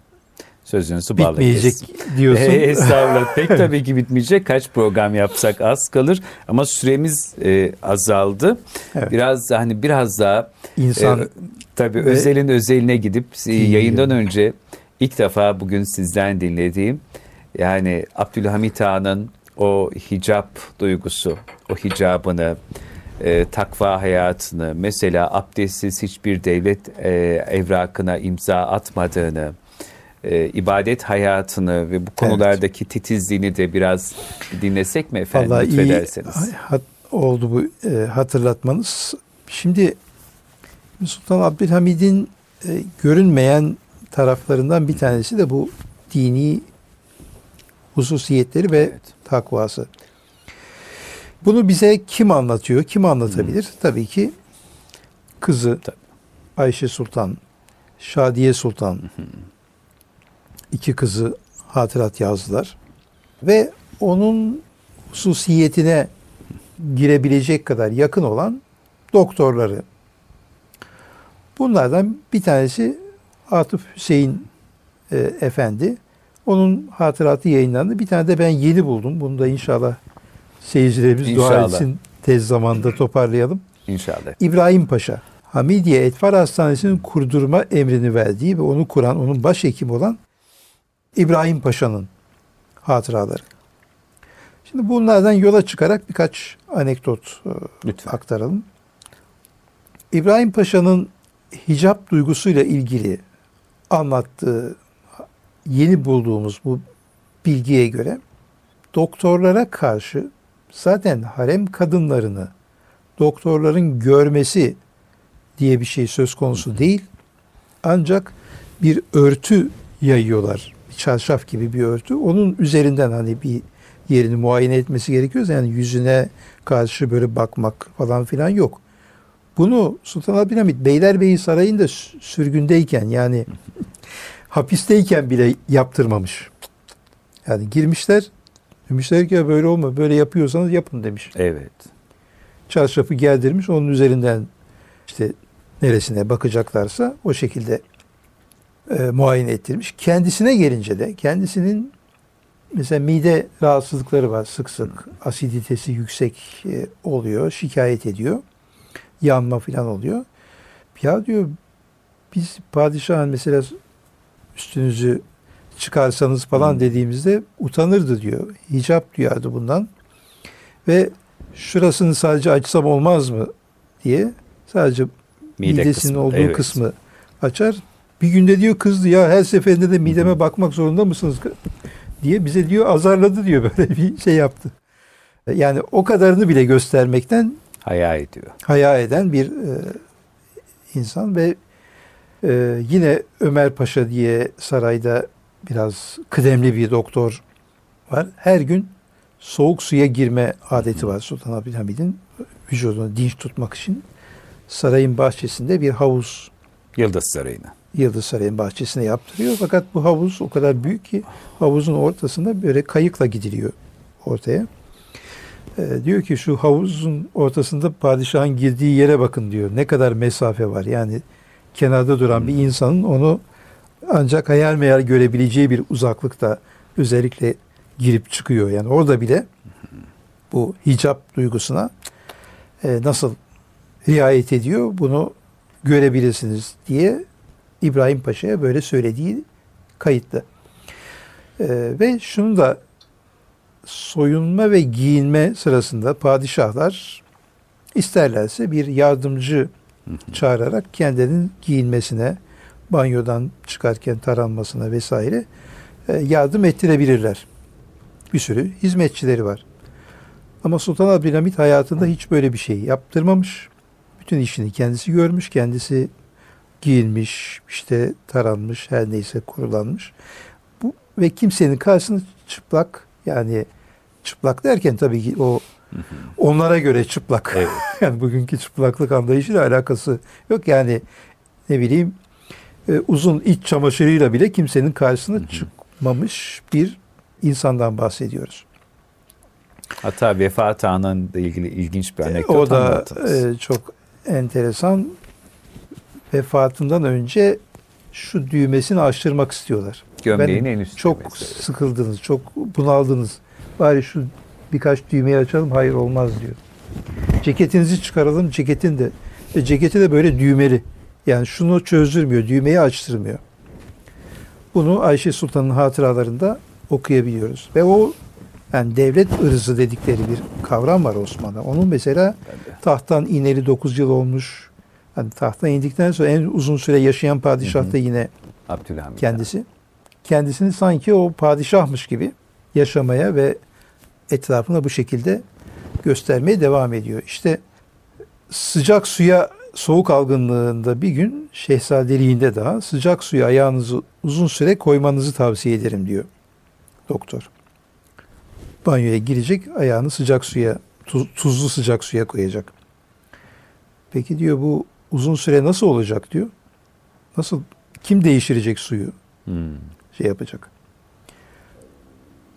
sözünüzü bağlı Bitmeyecek [LAUGHS] diyorsun. E, Estağfurullah. Pek tabii ki bitmeyecek. Kaç program yapsak az kalır. Ama süremiz e, azaldı. Evet. Biraz hani biraz daha İnsan e, tabii ve- özelin özeline gidip yayından önce ilk defa bugün sizden dinlediğim yani Abdülhamit Han'ın o hicap duygusu, o hicabını, e, takva hayatını, mesela abdestsiz hiçbir devlet e, evrakına imza atmadığını, e, ibadet hayatını ve bu konulardaki titizliğini de biraz dinlesek mi efendim Vallahi iyi lütfederseniz? hat- oldu bu e, hatırlatmanız. Şimdi Sultan Abdülhamid'in e, görünmeyen taraflarından bir tanesi de bu dini hususiyetleri ve Evet. takvası. Bunu bize kim anlatıyor? Kim anlatabilir? Tabii ki kızı Tabii. Ayşe Sultan, Şadiye Sultan iki kızı hatırat yazdılar. Ve onun hususiyetine girebilecek kadar yakın olan doktorları. Bunlardan bir tanesi Atıf Hüseyin e, Efendi. Onun hatıratı yayınlandı. Bir tane de ben yeni buldum. Bunu da inşallah seyircilerimiz dua İnşallah. etsin. Tez zamanda toparlayalım. İnşallah. İbrahim Paşa, Hamidiye Etfar Hastanesi'nin kurdurma emrini verdiği ve onu kuran, onun başhekimi olan İbrahim Paşa'nın hatıraları. Şimdi bunlardan yola çıkarak birkaç anekdot e, Lütfen. aktaralım. İbrahim Paşa'nın hicap duygusuyla ilgili anlattığı yeni bulduğumuz bu bilgiye göre doktorlara karşı zaten harem kadınlarını doktorların görmesi diye bir şey söz konusu değil. Ancak bir örtü yayıyorlar. Çarşaf gibi bir örtü. Onun üzerinden hani bir yerini muayene etmesi gerekiyor. Yani yüzüne karşı böyle bakmak falan filan yok. Bunu Sultan Abdülhamit Beylerbeyi Sarayı'nda sü- sürgündeyken yani [LAUGHS] hapisteyken bile yaptırmamış. Yani girmişler demişler ki "Ya böyle olma böyle yapıyorsanız yapın demiş Evet. çarşafı gerdirmiş. Onun üzerinden işte neresine bakacaklarsa o şekilde e, muayene ettirmiş. Kendisine gelince de kendisinin mesela mide rahatsızlıkları var sık sık. Asiditesi yüksek e, oluyor. Şikayet ediyor. Yanma falan oluyor. Ya diyor biz padişahın mesela üstünüzü çıkarsanız falan dediğimizde utanırdı diyor. Hicap duyardı bundan. Ve şurasını sadece açsam olmaz mı diye sadece Mide midesinin kısmı, olduğu evet. kısmı açar. Bir günde diyor kızdı ya her seferinde de mideme bakmak zorunda mısınız diye bize diyor azarladı diyor [LAUGHS] böyle bir şey yaptı. Yani o kadarını bile göstermekten Hayal ediyor. haya eden bir e, insan ve e, yine Ömer Paşa diye sarayda biraz kıdemli bir doktor var. Her gün soğuk suya girme adeti var Sultan Abdülhamid'in vücudunu dinç tutmak için. Sarayın bahçesinde bir havuz Yıldız Sarayı'na. Yıldız Sarayı'nın bahçesine yaptırıyor. Fakat bu havuz o kadar büyük ki havuzun ortasında böyle kayıkla gidiliyor ortaya. Ee, diyor ki şu havuzun ortasında padişahın girdiği yere bakın diyor. Ne kadar mesafe var. Yani kenarda duran bir insanın onu ancak hayal meyal görebileceği bir uzaklıkta özellikle girip çıkıyor. Yani orada bile bu hicap duygusuna e, nasıl riayet ediyor bunu görebilirsiniz diye İbrahim Paşa'ya böyle söylediği kayıtlı. Ee, ve şunu da soyunma ve giyinme sırasında padişahlar isterlerse bir yardımcı çağırarak kendinin giyinmesine, banyodan çıkarken taranmasına vesaire e, yardım ettirebilirler. Bir sürü hizmetçileri var. Ama Sultan Abdülhamit hayatında hiç böyle bir şey yaptırmamış. Bütün işini kendisi görmüş, kendisi giyinmiş, işte taranmış, her neyse kurulanmış. Bu ve kimsenin karşısında çıplak yani çıplak derken tabii ki o onlara göre çıplak. Evet. [LAUGHS] yani bugünkü çıplaklık anlayışıyla alakası yok. Yani ne bileyim e, uzun iç çamaşırıyla bile kimsenin karşısına çıkmamış bir insandan bahsediyoruz. Hatta vefat anıyla ilgili ilginç bir anekdot o da anlattınız. e, çok enteresan. Vefatından önce şu düğmesini açtırmak istiyorlar. Gömleğin ben en üst Çok düğmesi. sıkıldınız, çok bunaldınız. Bari şu birkaç düğmeyi açalım. Hayır olmaz diyor. Ceketinizi çıkaralım. Ceketin de ve ceketi de böyle düğmeli. Yani şunu çözdürmüyor, düğmeyi açtırmıyor. Bunu Ayşe Sultan'ın hatıralarında okuyabiliyoruz. Ve o yani devlet ırzı dedikleri bir kavram var Osmanlı'da. Onun mesela tahttan ineli 9 yıl olmuş. Hani tahttan indikten sonra en uzun süre yaşayan padişah da yine Abdülhamit. kendisi. kendisini sanki o padişahmış gibi yaşamaya ve etrafına bu şekilde göstermeye devam ediyor. İşte sıcak suya soğuk algınlığında bir gün şehzadeliğinde daha sıcak suya ayağınızı uzun süre koymanızı tavsiye ederim diyor doktor. Banyoya girecek ayağını sıcak suya tuz- tuzlu sıcak suya koyacak. Peki diyor bu uzun süre nasıl olacak diyor. Nasıl kim değiştirecek suyu Hmm. şey yapacak.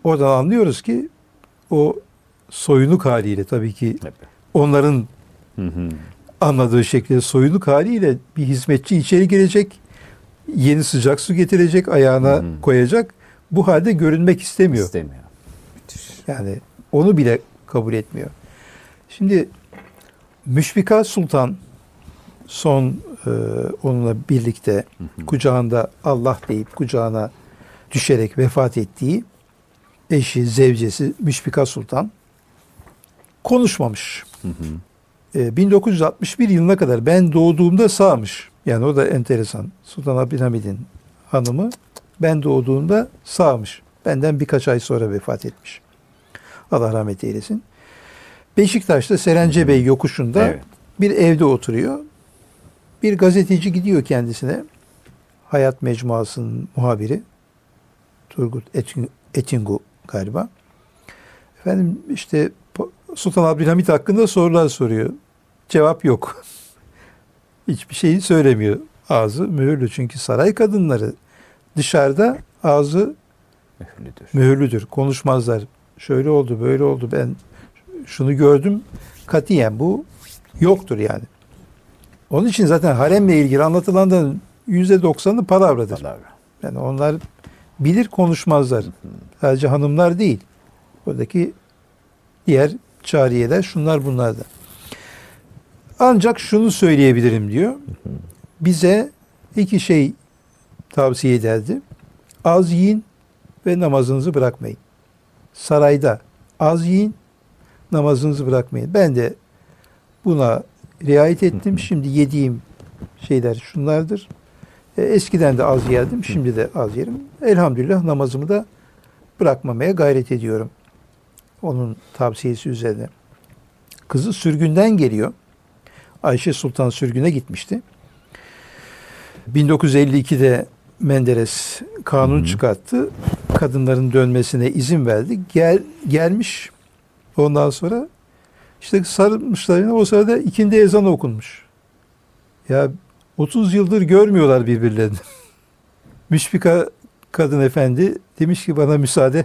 Oradan anlıyoruz ki o soyunuk haliyle tabii ki onların Hı hı. anladığı şekilde soyunuk haliyle bir hizmetçi içeri girecek, yeni sıcak su getirecek, ayağına Hı hı. koyacak. Bu halde görünmek istemiyor. İstemiyor. Müthiş. Yani onu bile kabul etmiyor. Şimdi Müşfika Sultan son e, onunla birlikte kucağında Allah deyip kucağına düşerek vefat ettiği eşi, zevcesi Müşfika Sultan konuşmamış. Hı hı. E, 1961 yılına kadar ben doğduğumda sağmış. Yani o da enteresan. Sultan Abdülhamid'in hanımı ben doğduğumda sağmış. Benden birkaç ay sonra vefat etmiş. Allah rahmet eylesin. Beşiktaş'ta Serence Bey yokuşunda Evet. bir evde oturuyor. Bir gazeteci gidiyor kendisine. Hayat Mecmuası'nın muhabiri. Turgut Etin- Etingu galiba. Efendim işte Sultan Abdülhamit hakkında sorular soruyor. Cevap yok. [LAUGHS] Hiçbir şeyi söylemiyor. Ağzı mühürlü çünkü saray kadınları dışarıda ağzı Mühürlüdür. mühürlüdür. Konuşmazlar. Şöyle oldu, böyle oldu. Ben şunu gördüm. Katiyen bu yoktur yani. Onun için zaten haremle ilgili anlatılanların yüzde doksanı palavradır. Palavra. Yani onlar bilir konuşmazlar. Sadece hanımlar değil. Oradaki diğer cariyeler şunlar bunlar da. Ancak şunu söyleyebilirim diyor. Bize iki şey tavsiye ederdi. Az yiyin ve namazınızı bırakmayın. Sarayda az yiyin, namazınızı bırakmayın. Ben de buna riayet ettim. Şimdi yediğim şeyler şunlardır. E, eskiden de az yerdim, şimdi de az yerim. Elhamdülillah namazımı da bırakmamaya gayret ediyorum. Onun tavsiyesi üzerine. Kızı sürgünden geliyor. Ayşe Sultan sürgüne gitmişti. 1952'de Menderes kanun çıkarttı. Kadınların dönmesine izin verdi. Gel gelmiş. Ondan sonra işte sarılmışlar. yine. O sırada ikindi ezan okunmuş. Ya 30 yıldır görmüyorlar birbirlerini. [LAUGHS] Müşfika kadın efendi demiş ki bana müsaade.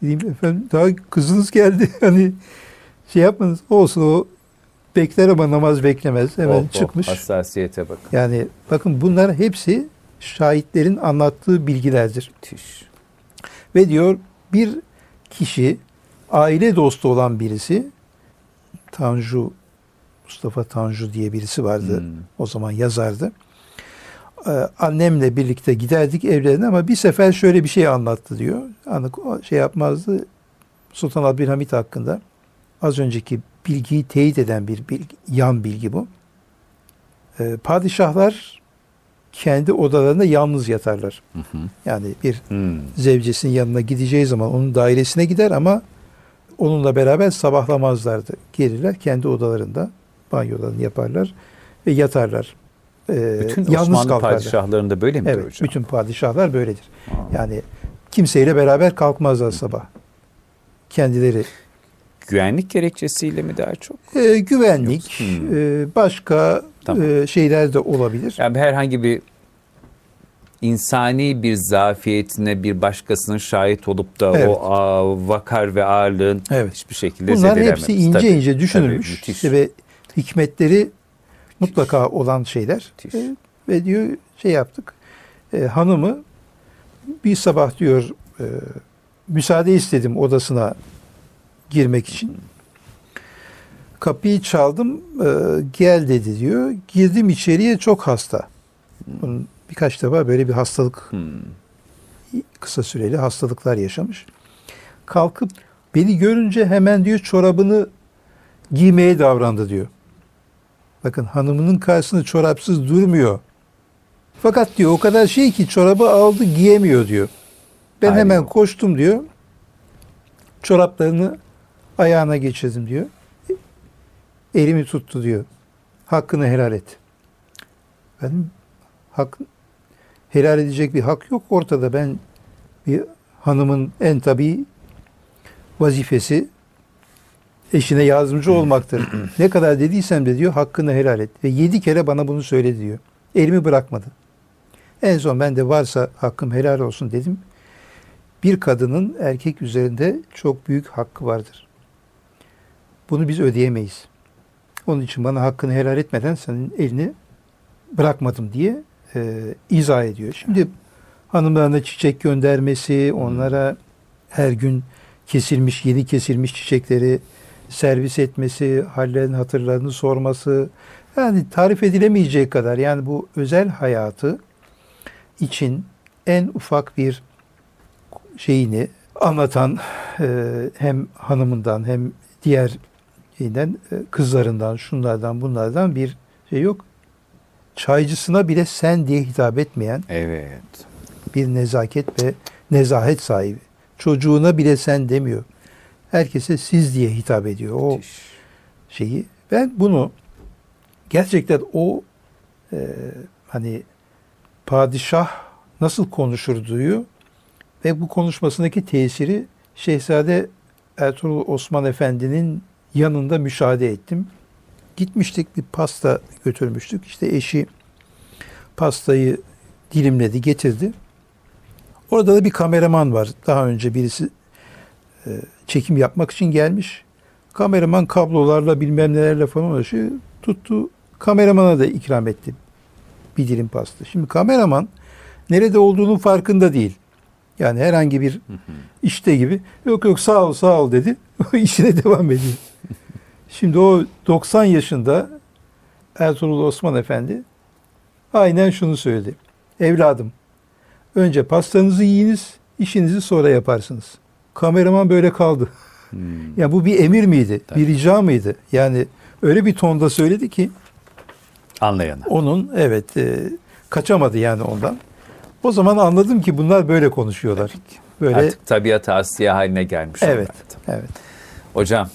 Diyeyim efendim daha kızınız geldi. [LAUGHS] Hani şey yapmanız olsun o bekler ama namaz beklemez. Hemen Oh, oh, çıkmış. hassasiyete bakın. Yani bakın bunlar hepsi şahitlerin anlattığı bilgilerdir. Müthiş. Ve diyor bir kişi aile dostu olan birisi Tanju Mustafa Tanju diye birisi vardı. Hmm. O zaman yazardı. Ee, annemle birlikte giderdik evlerine ama bir sefer şöyle bir şey anlattı diyor. Hani o şey yapmazdı. Sultan Abdülhamit hakkında az önceki bilgiyi teyit eden bir bilgi, yan bilgi bu. Ee, padişahlar kendi odalarında yalnız yatarlar. Hı hı. Yani bir Hmm. zevcesinin yanına gideceği zaman onun dairesine gider ama onunla beraber sabahlamazlardı. Gelirler kendi odalarında banyolarını yaparlar ve yatarlar. Ee, Bütün yalnız Osmanlı kalkarlar. padişahlarında böyle midir Evet, hocam? bütün padişahlar böyledir. Aa. Yani kimseyle beraber kalkmazlar sabah. Kendileri Güvenlik gerekçesiyle mi daha çok? e, güvenlik, Yok. Hmm. e, başka Tamam. e, şeyler de olabilir. Yani herhangi bir insani bir zafiyetine bir başkasının şahit olup da Evet. o aa, vakar ve ağırlığın Evet. hiçbir şekilde Bunlar hepsi ince Tabii, ince düşünülmüş tabii, müthiş. Ve hikmetleri mutlaka olan şeyler. Müthiş. E, ve diyor şey yaptık. E, hanımı bir sabah diyor e, müsaade istedim odasına girmek için. Kapıyı çaldım. e, gel dedi diyor. Girdim içeriye çok hasta. Bunun birkaç defa böyle bir hastalık Hmm. kısa süreli hastalıklar yaşamış. Kalkıp beni görünce hemen diyor çorabını giymeye davrandı diyor. Bakın hanımının karşısında çorapsız durmuyor. Fakat diyor o kadar şey ki çorabı aldı giyemiyor diyor. Ben Hayır. hemen koştum diyor. Çoraplarını ayağına geçirdim diyor. Elimi tuttu diyor. Hakkını helal et. Benim hak helal edecek bir hak yok ortada. Ben bir hanımın en tabii vazifesi eşine yardımcı olmaktır. [CLEARS THROAT] ne kadar dediysem de diyor hakkını helal et. Ve yedi kere bana bunu söyledi diyor. Elimi bırakmadı. En son ben de varsa hakkım helal olsun dedim. Bir kadının erkek üzerinde çok büyük hakkı vardır. Bunu biz ödeyemeyiz. Onun için bana hakkını helal etmeden senin elini bırakmadım diye e, izah ediyor. Şimdi hanımlarına çiçek göndermesi, onlara her gün kesilmiş, yeni kesilmiş çiçekleri servis etmesi, hallerini, hatırlarını sorması, yani tarif edilemeyecek kadar yani bu özel hayatı için en ufak bir şeyini anlatan e, hem hanımından hem diğer şeyden e, kızlarından, şunlardan, bunlardan bir şey yok. Çaycısına bile sen diye hitap etmeyen Evet. bir nezaket ve nezahet sahibi. Çocuğuna bile sen demiyor. Herkese siz diye hitap ediyor. O Müthiş. şeyi. Ben bunu gerçekten o e, hani padişah nasıl konuşurduyu ve bu konuşmasındaki tesiri Şehzade Ertuğrul Osman Efendi'nin yanında müşahede ettim. Gitmiştik bir pasta götürmüştük. İşte eşi pastayı dilimledi, getirdi. Orada da bir kameraman var. Daha önce birisi e, çekim yapmak için gelmiş. Kameraman kablolarla bilmem nelerle falan uğraşıyor. Tuttu kameramana da ikram etti bir dilim pasta. Şimdi kameraman nerede olduğunun farkında değil. Yani herhangi bir işte gibi yok yok sağ ol sağ ol dedi. [LAUGHS] İşine devam ediyor. Şimdi o 90 yaşında Ertuğrul Osman Efendi aynen şunu söyledi. Evladım önce pastanızı yiyiniz işinizi sonra yaparsınız. Kameraman böyle kaldı. Hmm. Ya bu bir emir miydi? Tabii. Bir rica mıydı? Yani öyle bir tonda söyledi ki Anlayana. onun evet e, kaçamadı yani ondan. O zaman anladım ki bunlar böyle konuşuyorlar. Böyle Artık tabiat asiye haline gelmiş. evet. Evet. Hocam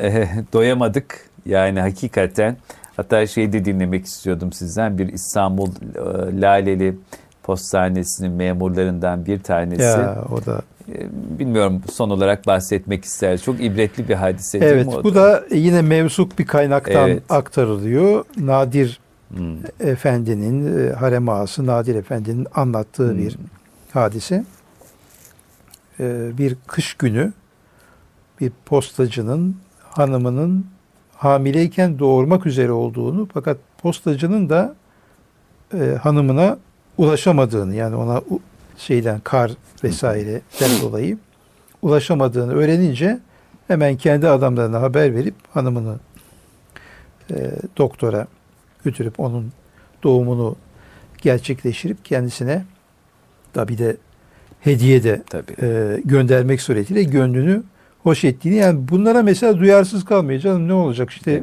eh, [LAUGHS] doyamadık. Yani hakikaten hatta şeyi de dinlemek istiyordum sizden. Bir İstanbul eh, Laleli Postanesi'nin memurlarından bir tanesi. Ya o da eh, Bilmiyorum son olarak bahsetmek ister. Çok ibretli bir hadise değil Evet mi bu da yine mevsuk bir kaynaktan Evet. aktarılıyor. Nadir Hmm. Efendi'nin, e, harem ağası Nadir Efendi'nin anlattığı Hmm. bir hadise. E, bir kış günü bir postacının hanımının hamileyken doğurmak üzere olduğunu fakat postacının da e, hanımına ulaşamadığını yani ona şeyden kar vesaireden dolayı ulaşamadığını öğrenince hemen kendi adamlarına haber verip hanımını e, doktora götürüp onun doğumunu gerçekleştirip kendisine tabi de hediye de Tabii. e, göndermek suretiyle gönlünü hoş ettiğini yani bunlara mesela duyarsız kalmıyor canım ne olacak işte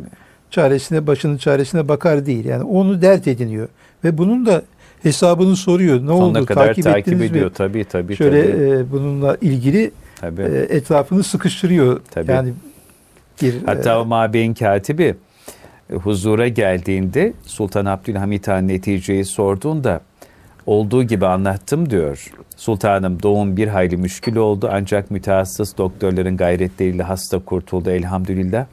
çaresine başının çaresine bakar değil yani onu dert ediniyor ve bunun da hesabını soruyor ne Sonuna oldu kadar takip, takip, ediyor. mi Tabii tabii. şöyle tabii. e, bununla ilgili tabii. e, etrafını sıkıştırıyor Tabii. yani bir Hatta e, o Mabeyin katibi e, huzura geldiğinde Sultan Abdülhamit Han neticeyi sorduğunda olduğu gibi anlattım diyor. Sultanım doğum bir hayli müşkül oldu ancak mütehassıs doktorların gayretleriyle hasta kurtuldu elhamdülillah.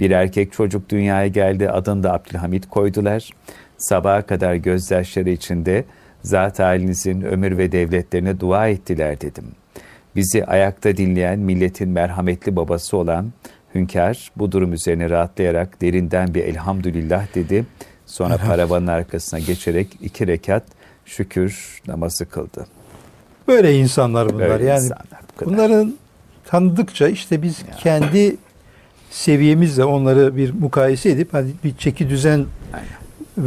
Bir erkek çocuk dünyaya geldi adını da Abdülhamit koydular. Sabaha kadar gözyaşları içinde zat halinizin ömür ve devletlerine dua ettiler dedim. Bizi ayakta dinleyen milletin merhametli babası olan Hünkar bu durum üzerine rahatlayarak derinden bir elhamdülillah dedi. Sonra paravanın arkasına geçerek iki rekat şükür namazı kıldı. böyle insanlar bunlar Böyle yani insanlar bu. Bunların tanıdıkça işte biz kendi seviyemizle onları bir mukayese edip hani bir çeki düzen Aynen.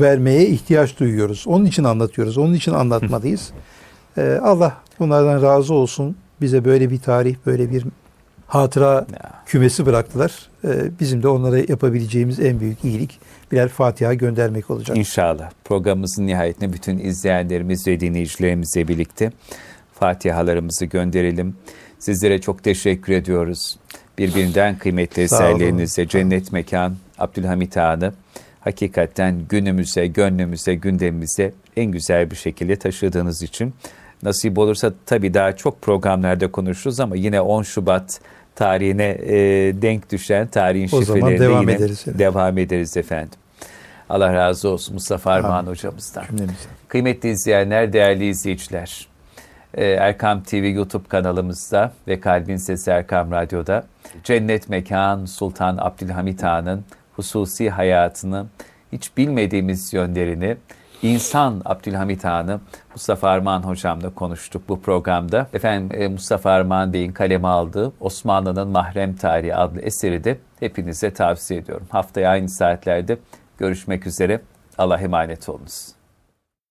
vermeye ihtiyaç duyuyoruz. Onun için anlatıyoruz. Onun için anlatmalıyız. Ee, Allah bunlardan razı olsun. Bize böyle bir tarih, böyle bir hatıra Ya. kümesi bıraktılar. E, bizim de onlara yapabileceğimiz en büyük iyilik birer Fatiha göndermek olacak. İnşallah programımızın nihayetinde bütün izleyenlerimiz ve dinleyicilerimizle birlikte Fatihalarımızı gönderelim. Sizlere çok teşekkür ediyoruz. Birbirinden kıymetli eserlerinize cennet mekan Abdülhamit Ağa'nı hakikaten günümüze, gönlümüze, gündemimize en güzel bir şekilde taşıdığınız için. Nasip olursa tabii daha çok programlarda konuşuruz ama yine 10 Şubat tarihine e, denk düşen tarihin O şifrelerine devam yine ederiz, evet. devam ederiz efendim. Allah razı olsun Mustafa Armağan hocamızdan. Cümlemize. Kıymetli izleyenler, değerli izleyiciler. Ee, Erkam TV YouTube kanalımızda ve Kalbin Sesi Erkam Radyo'da Cennet Mekan Sultan Abdülhamit Han'ın hususi hayatını, hiç bilmediğimiz yönlerini, insan Abdülhamit Han'ı Mustafa Armağan hocamla konuştuk bu programda. Efendim e, Mustafa Armağan Bey'in kaleme aldığı Osmanlı'nın Mahrem Tarihi adlı eseri de hepinize tavsiye ediyorum. Haftaya aynı saatlerde görüşmek üzere. Allah emanet olunuz.